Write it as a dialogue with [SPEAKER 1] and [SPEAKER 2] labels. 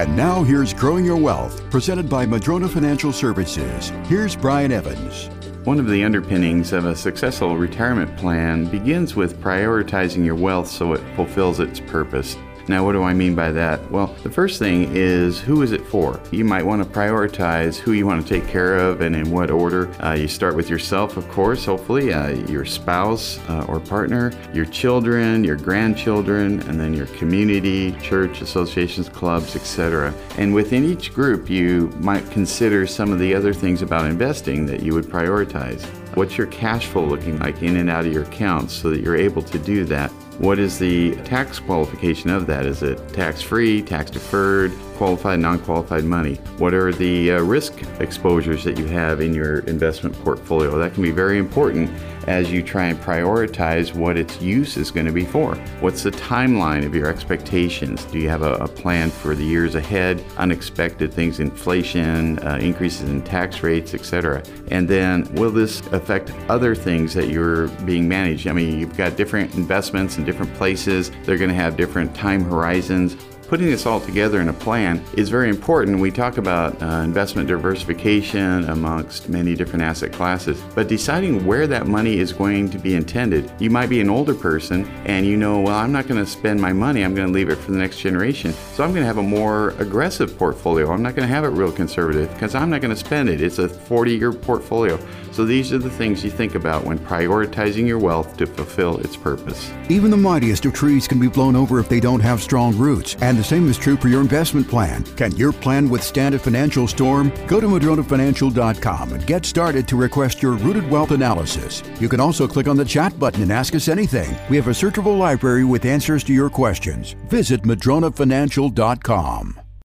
[SPEAKER 1] And now here's Growing Your Wealth, presented by Madrona Financial Services. Here's Brian Evans.
[SPEAKER 2] One of the underpinnings of a successful retirement plan begins with prioritizing your wealth so it fulfills its purpose. Now, what do I mean by that? Well, the first thing is who is it for? You might want to prioritize who you want to take care of and in what order. Uh, you start with yourself, of course, hopefully, uh, your spouse uh, or partner, your children, your grandchildren, and then your community, church, associations, clubs, etc. And within each group, you might consider some of the other things about investing that you would prioritize. What's your cash flow looking like in and out of your accounts so that you're able to do that? What is the tax qualification of that? Is it tax free, tax deferred, qualified, non qualified money? What are the uh, risk exposures that you have in your investment portfolio? That can be very important as you try and prioritize what its use is going to be for. What's the timeline of your expectations? Do you have a, a plan for the years ahead? Unexpected things, inflation, uh, increases in tax rates, etc. And then will this affect other things that you're being managed? I mean, you've got different investments in different places, they're going to have different time horizons putting this all together in a plan is very important. We talk about uh, investment diversification amongst many different asset classes, but deciding where that money is going to be intended. You might be an older person and you know, well, I'm not going to spend my money, I'm going to leave it for the next generation. So I'm going to have a more aggressive portfolio. I'm not going to have it real conservative because I'm not going to spend it. It's a 40 year portfolio. So these are the things you think about when prioritizing your wealth to fulfill its purpose.
[SPEAKER 1] Even the mightiest of trees can be blown over if they don't have strong roots, and the same is true for your investment plan. Can your plan withstand a financial storm? Go to madronafinancial.com and get started to request your rooted wealth analysis. You can also click on the chat button and ask us anything. We have a searchable library with answers to your questions. Visit madronafinancial.com.